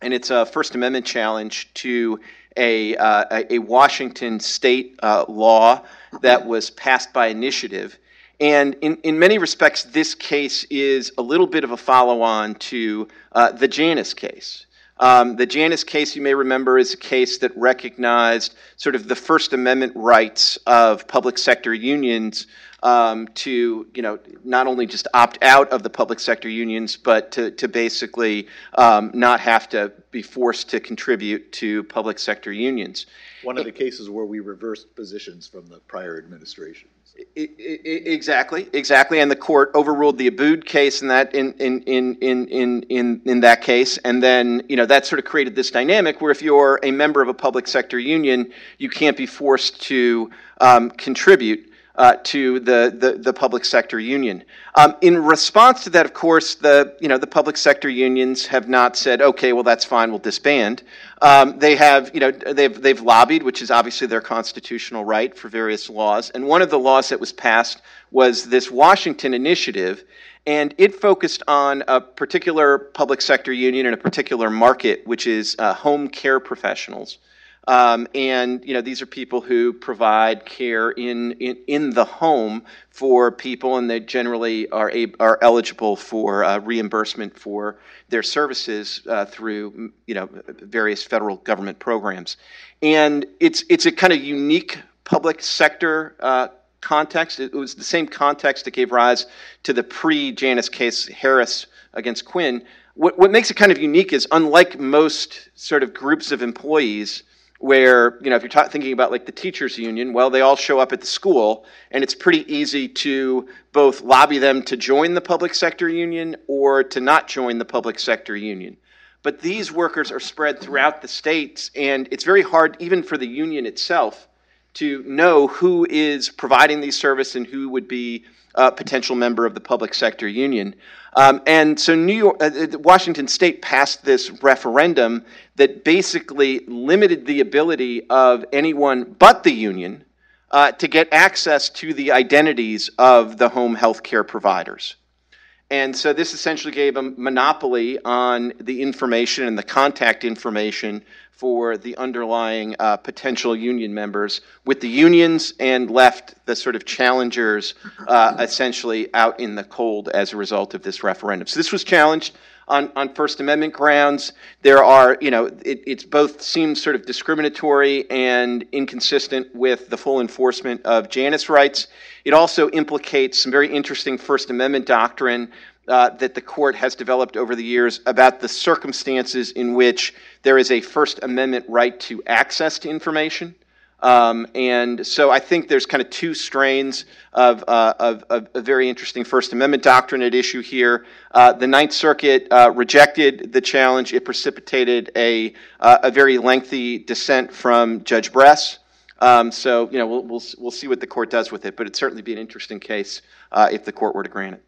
and it's a First Amendment challenge to a, uh, a a Washington state uh, law that was passed by initiative. And in, in many respects, this case is a little bit of a follow on to uh, the Janus case. Um, the Janus case, you may remember, is a case that recognized sort of the First Amendment rights of public sector unions um, to, you know, not only just opt out of the public sector unions, but to, to basically um, not have to be forced to contribute to public sector unions.
One of the cases where we reversed positions from the prior administration.
Exactly, exactly, and the court overruled the Abood case in that, in, in, in, in, in in that case, and then, you know, that sort of created this dynamic where if you're a member of a public sector union, you can't be forced to um, contribute uh, to the, the, the public sector union. Um, in response to that, of course, the, you know, the public sector unions have not said, okay, well, that's fine, we'll disband. Um, they have, you know, they've, they've lobbied, which is obviously their constitutional right for various laws. And one of the laws that was passed was this Washington initiative, and it focused on a particular public sector union and a particular market, which is uh, home care professionals. Um, and you know these are people who provide care in, in, in the home for people, and they generally are are eligible for uh, reimbursement for their services uh, through you know various federal government programs. And it's it's a kind of unique public sector uh, context. It was the same context that gave rise to the pre Janus case, Harris against Quinn. What, what makes it kind of unique is unlike most sort of groups of employees where you know if you're ta- thinking about like the teachers union well they all show up at the school and it's pretty easy to both lobby them to join the public sector union or to not join the public sector union. But these workers are spread throughout the states and it's very hard even for the union itself to know who is providing these services and who would be a potential member of the public sector union um, and so New York, uh, Washington State passed this referendum that basically limited the ability of anyone but the union uh, to get access to the identities of the home health care providers. And so this essentially gave a monopoly on the information and the contact information for the underlying uh, potential union members with the unions and left the sort of challengers uh, essentially out in the cold as a result of this referendum. So this was challenged on, on First Amendment grounds. There are, you know, it it's both seems sort of discriminatory and inconsistent with the full enforcement of Janus rights. It also implicates some very interesting First Amendment doctrine uh, that the court has developed over the years about the circumstances in which there is a First Amendment right to access to information. Um, and so I think there's kind of two strains of, uh, of, of, a very interesting First Amendment doctrine at issue here. Uh, the Ninth Circuit uh, rejected the challenge. It precipitated a, uh, a very lengthy dissent from Judge Bress. Um, so, you know, we'll, we'll, we'll see what the court does with it, but it'd certainly be an interesting case uh, if the court were to grant it.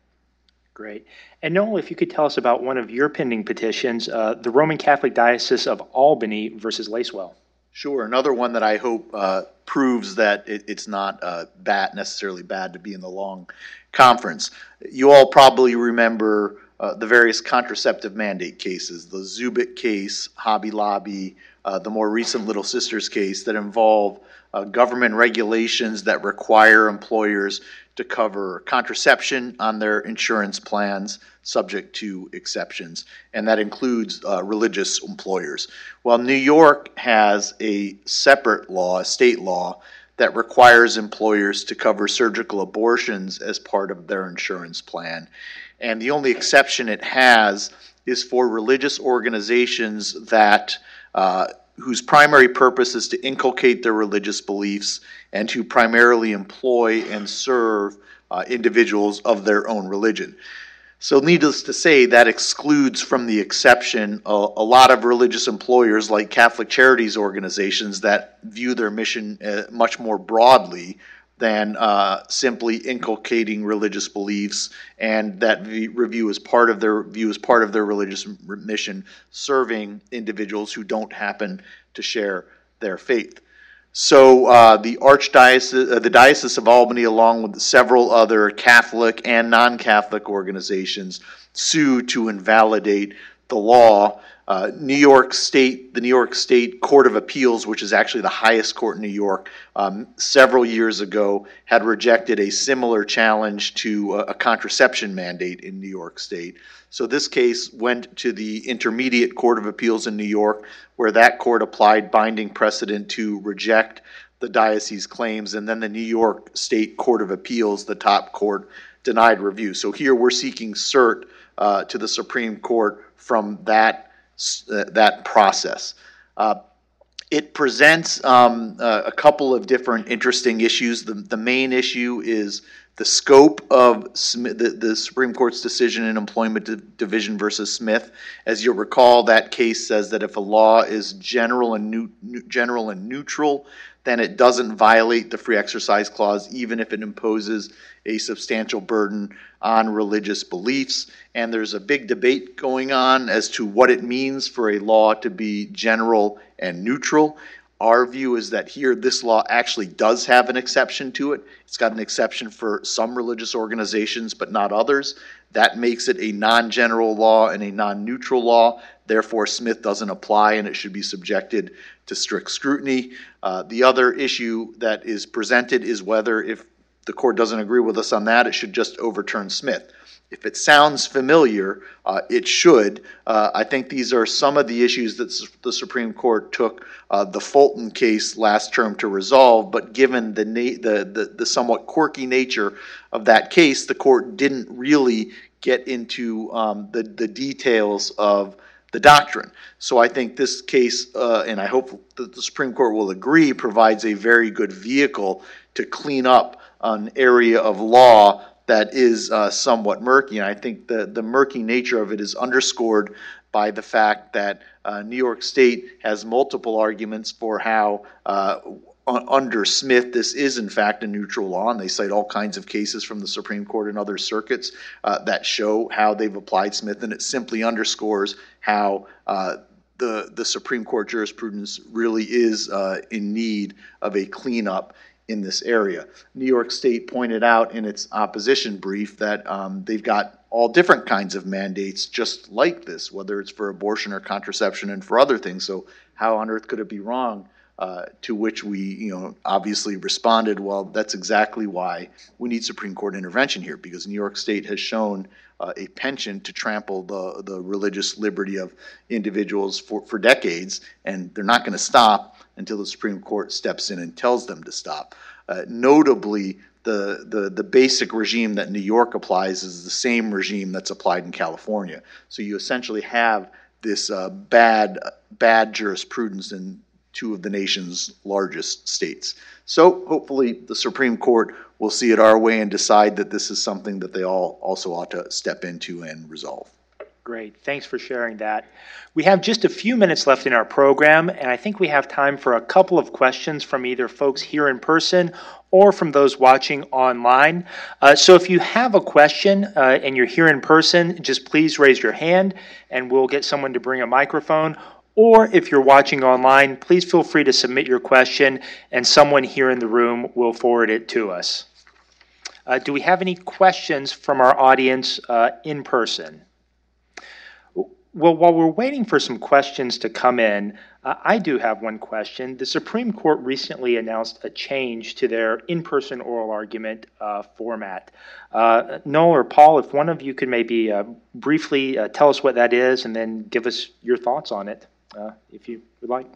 Great. And Noel, if you could tell us about one of your pending petitions, uh, the Roman Catholic Diocese of Albany versus Lacewell.
Sure. Another one that I hope uh, proves that it, it's not uh, bad, necessarily bad to be in the long conference. You all probably remember uh, the various contraceptive mandate cases, the Zubik case, Hobby Lobby, uh, the more recent Little Sisters case that involve uh, government regulations that require employers to cover contraception on their insurance plans, subject to exceptions, and that includes uh, religious employers. While New York has a separate law, a state law, that requires employers to cover surgical abortions as part of their insurance plan. And the only exception it has is for religious organizations that uh, whose primary purpose is to inculcate their religious beliefs and who primarily employ and serve uh, individuals of their own religion. So, needless to say, that excludes from the exception a, a, lot of religious employers like Catholic Charities organizations that view their mission uh, much more broadly than uh, simply inculcating religious beliefs, and that review is part of their view as part of their religious mission, serving individuals who don't happen to share their faith. So uh, the archdiocese, uh, the diocese of Albany, along with several other Catholic and non-Catholic organizations, sued to invalidate the law uh, New York State, the New York State Court of Appeals, which is actually the highest court in New York, um, several years ago had rejected a similar challenge to a, a contraception mandate in New York State. So this case went to the Intermediate Court of Appeals in New York, where that court applied binding precedent to reject the diocese claims, and then the New York State Court of Appeals, the top court, denied review. So here we're seeking cert uh, to the Supreme Court from that that process. Uh, It presents um, a, couple of different interesting issues. The, the main issue is the scope of the, the Supreme Court's decision in Employment Di- Division versus Smith. As you'll recall, that case says that if a law is general and new- general and neutral, then it doesn't violate the free exercise clause, even if it imposes a substantial burden on religious beliefs. And there's a big debate going on as to what it means for a law to be general and neutral. Our view is that here, this law actually does have an exception to it. It's got an exception for some religious organizations, but not others. That makes it a non general law and a non neutral law. Therefore, Smith doesn't apply and it should be subjected to strict scrutiny. Uh, the other issue that is presented is whether, if the court doesn't agree with us on that, it should just overturn Smith. If it sounds familiar, uh, it should. Uh, I think these are some of the issues that the Supreme Court took uh, the Fulton case last term to resolve, but given the, na- the, the, the somewhat quirky nature of that case, the court didn't really get into um, the, the details of the doctrine. So I think this case, uh, and I hope that the Supreme Court will agree, provides a very good vehicle to clean up an area of law that is uh, somewhat murky. And I think the, the murky nature of it is underscored by the fact that uh, New York State has multiple arguments for how, uh, un- under Smith, this is in fact a neutral law. And they cite all kinds of cases from the Supreme Court and other circuits uh, that show how they've applied Smith. And it simply underscores how uh, the, the Supreme Court jurisprudence really is uh, in need of a cleanup in this area. New York State pointed out in its opposition brief that um, they've got all different kinds of mandates just like this, whether it's for abortion or contraception and for other things. So how on earth could it be wrong? Uh, to which we, you know, obviously responded, well, that's exactly why we need Supreme Court intervention here, because New York State has shown uh, a penchant to trample the, the religious liberty of individuals for, for decades, and they're not going to stop until the Supreme Court steps in and tells them to stop. Uh, notably, the, the, the basic regime that New York applies is the same regime that's applied in California. So you essentially have this uh, bad, bad jurisprudence in two of the nation's largest states. So hopefully the Supreme Court will see it our way and decide that this is something that they all also ought to step into and resolve.
Great. Thanks for sharing that. We have just a few minutes left in our program, and I think we have time for a couple of questions from either folks here in person or from those watching online. Uh, so if you have a question uh, and you're here in person, just please raise your hand and we'll get someone to bring a microphone. Or if you're watching online, please feel free to submit your question and someone here in the room will forward it to us. Uh, do we have any questions from our audience uh, in person? Well, while we're waiting for some questions to come in, uh, I do have one question. The Supreme Court recently announced a change to their in person oral argument uh, format. Uh, Noel or Paul, if one of you could maybe uh, briefly uh, tell us what that is and then give us your thoughts on it, uh, if you would like.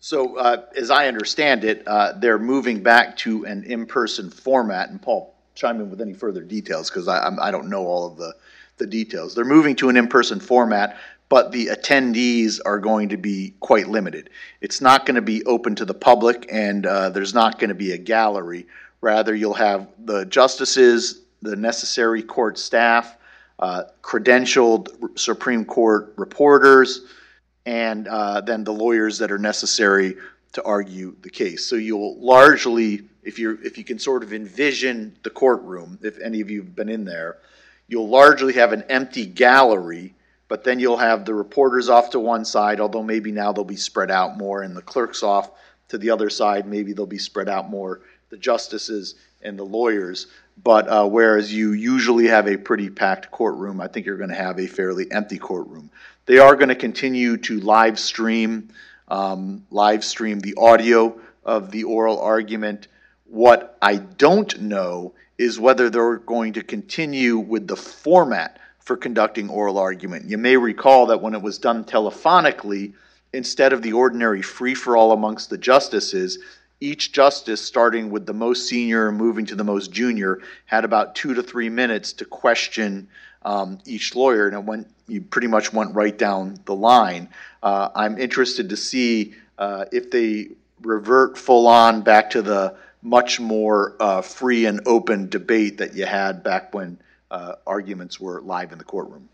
So, uh, as I understand it, uh, they're moving back to an in-person format, and Paul, chime in with any further details, because I, I don't know all of the, the details. They're moving to an in-person format, but the attendees are going to be quite limited. It's not going to be open to the public, and uh, there's not going to be a gallery. Rather, you'll have the justices, the necessary court staff, uh, credentialed Supreme Court reporters, and uh, then the lawyers that are necessary to argue the case. So you'll largely, if you're, if you can sort of envision the courtroom, if any of you have been in there, you'll largely have an empty gallery, but then you'll have the reporters off to one side, although maybe now they'll be spread out more, and the clerks off to the other side, maybe they'll be spread out more, the justices and the lawyers. But uh, whereas you usually have a pretty packed courtroom, I think you're going to have a fairly empty courtroom. They are going to continue to live stream, um, live stream the audio of the oral argument. What I don't know is whether they're going to continue with the format for conducting oral argument. You may recall that when it was done telephonically, instead of the ordinary free for all amongst the justices, each justice, starting with the most senior and moving to the most junior, had about two to three minutes to question um, each lawyer, and it went. You pretty much went right down the line. Uh, I'm interested to see uh, if they revert full on back to the much more uh, free and open debate that you had back when uh, arguments were live in the courtroom.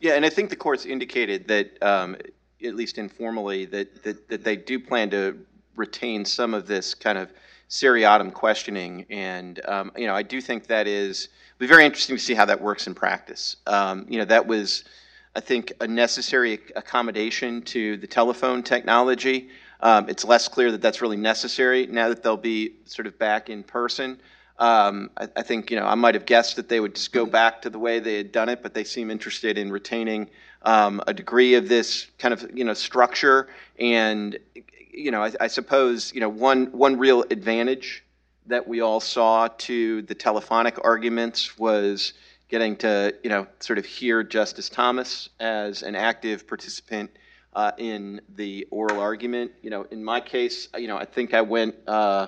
Yeah, and I think the court's indicated that, um, at least informally, that, that, that they do plan to retain some of this kind of seriatim questioning. And, um, you know, I do think that is, it'll be very interesting to see how that works in practice. Um, you know, that was, I think, a necessary accommodation to the telephone technology. Um, it's less clear that that's really necessary now that they'll be sort of back in person. Um, I, I, think you know I might have guessed that they would just go back to the way they had done it, but they seem interested in retaining um, a degree of this kind of you know structure. And you know I, I suppose you know one one real advantage that we all saw to the telephonic arguments was getting to you know sort of hear Justice Thomas as an active participant uh, in the oral argument. You know, in my case, you know, I think I went, uh,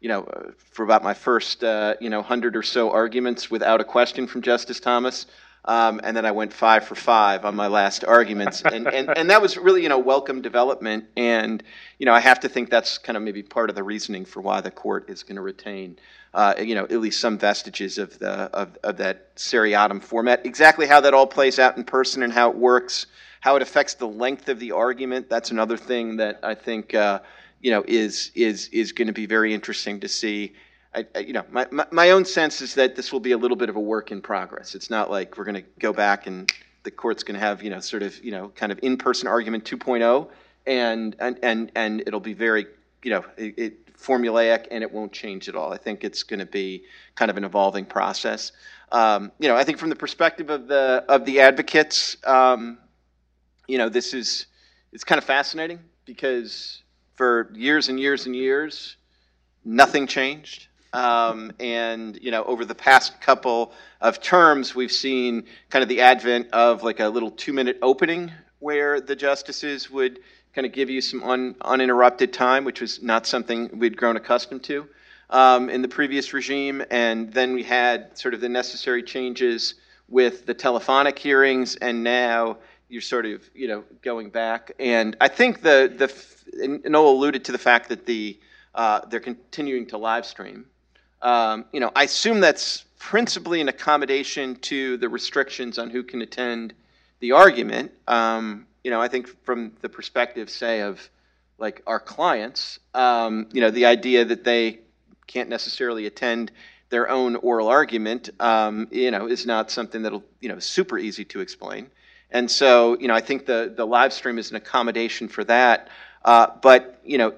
you know, for about my first, uh, you know, hundred or so arguments without a question from Justice Thomas. Um, and then I went five for five on my last arguments, and, and and that was really you know welcome development, and you know I have to think that's kind of maybe part of the reasoning for why the court is going to retain, uh, you know, at least some vestiges of the of, of that seriatim format. Exactly how that all plays out in person and how it works, how it affects the length of the argument. That's another thing that I think uh, you know is is is going to be very interesting to see. I, you know, my, my, my own sense is that this will be a little bit of a work in progress. It's not like we're going to go back and the court's going to have you know sort of you know kind of in-person argument 2.0, and and and and it'll be very you know it, it formulaic and it won't change at all. I think it's going to be kind of an evolving process. Um, you know, I think from the perspective of the of the advocates, um, you know, this is it's kind of fascinating because for years and years and years, nothing changed. Um, and you know, over the past couple of terms, we've seen kind of the advent of like a little two-minute opening where the justices would kind of give you some un, uninterrupted time, which was not something we'd grown accustomed to um, in the previous regime. And then we had sort of the necessary changes with the telephonic hearings, and now you're sort of you know going back. And I think the the Noel alluded to the fact that the uh, they're continuing to live stream. Um, you know, I assume that's principally an accommodation to the restrictions on who can attend the argument. Um, you know, I think from the perspective, say, of like our clients, um, you know, the idea that they can't necessarily attend their own oral argument, um, you know, is not something that'll, you know, super easy to explain. And so, you know, I think the, the live stream is an accommodation for that. Uh, but, you know,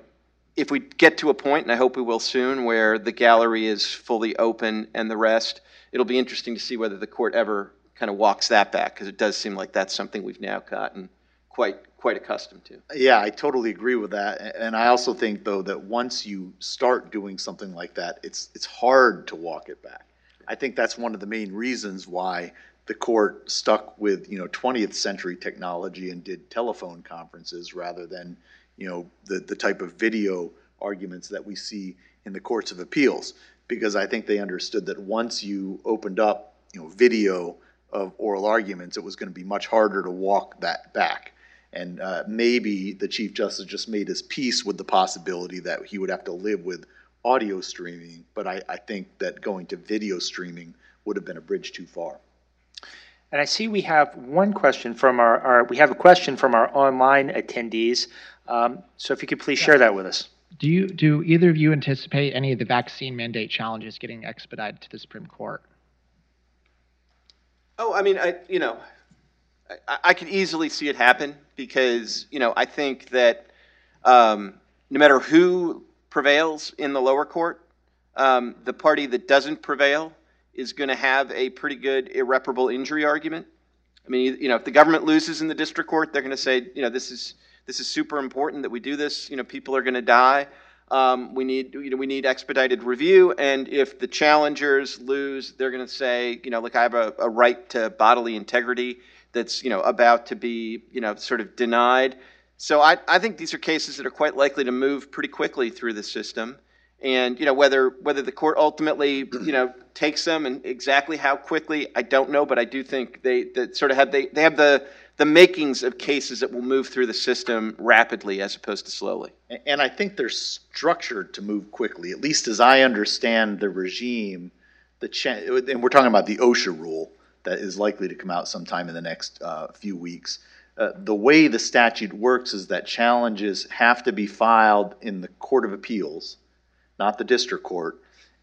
if we get to a point, and I hope we will soon, where the gallery is fully open and the rest, it'll be interesting to see whether the court ever kind of walks that back, because it does seem like that's something we've now gotten quite quite accustomed to.
Yeah, I totally agree with that. And I also think though that once you start doing something like that, it's it's hard to walk it back. I think that's one of the main reasons why the court stuck with you know 20th century technology and did telephone conferences rather than you know the the type of video arguments that we see in the courts of appeals. Because I think they understood that once you opened up you know video of oral arguments it was going to be much harder to walk that back. And uh, maybe the chief justice just made his peace with the possibility that he would have to live with audio streaming but I, I think that going to video streaming would have been a bridge too far.
And I see we have one question from our, our we have a question from our online attendees. Um, so if you could please share that with us.
Do you do either of you anticipate any of the vaccine mandate challenges getting expedited to the Supreme Court?
Oh, I mean, I you know, I, I could easily see it happen because you know I think that um, no matter who prevails in the lower court, um, the party that doesn't prevail is going to have a pretty good irreparable injury argument. I mean, you know, if the government loses in the district court, they're going to say, you know, this is this is super important that we do this. You know, people are going to die. Um, we need you know we need expedited review. And if the challengers lose, they're going to say, you know, look, I have a, a right to bodily integrity that's you know about to be you know sort of denied. So I, I think these are cases that are quite likely to move pretty quickly through the system. And you know whether whether the court ultimately you know takes them and exactly how quickly I don't know, but I do think they that sort of have they, they have the the makings of cases that will move through the system rapidly as opposed to slowly.
And I think they're structured to move quickly, at least as I understand the regime. The cha- and we're talking about the OSHA rule that is likely to come out sometime in the next uh, few weeks. Uh, the way the statute works is that challenges have to be filed in the Court of Appeals, not the district court,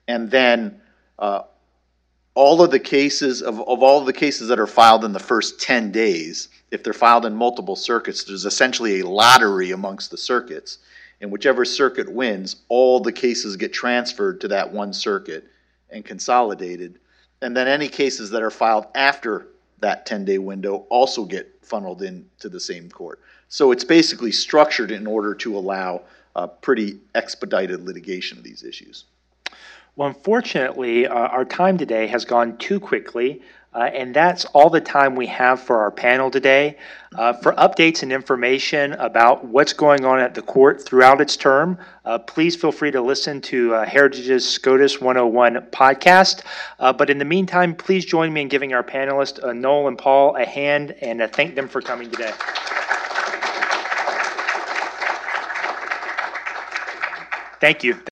and then uh, all of the cases of, of all of the cases that are filed in the first 10 days, if they're filed in multiple circuits, there's essentially a lottery amongst the circuits. And whichever circuit wins, all the cases get transferred to that one circuit and consolidated. And then any cases that are filed after that 10 day window also get funneled into the same court. So it's basically structured in order to allow uh, pretty expedited litigation of these issues.
Well, unfortunately, uh, our time today has gone too quickly, uh, and that's all the time we have for our panel today. Uh, for updates and information about what's going on at the court throughout its term, uh, please feel free to listen to uh, Heritage's SCOTUS 101 podcast. Uh, but in the meantime, please join me in giving our panelists, uh, Noel and Paul, a hand and thank them for coming today. Thank you.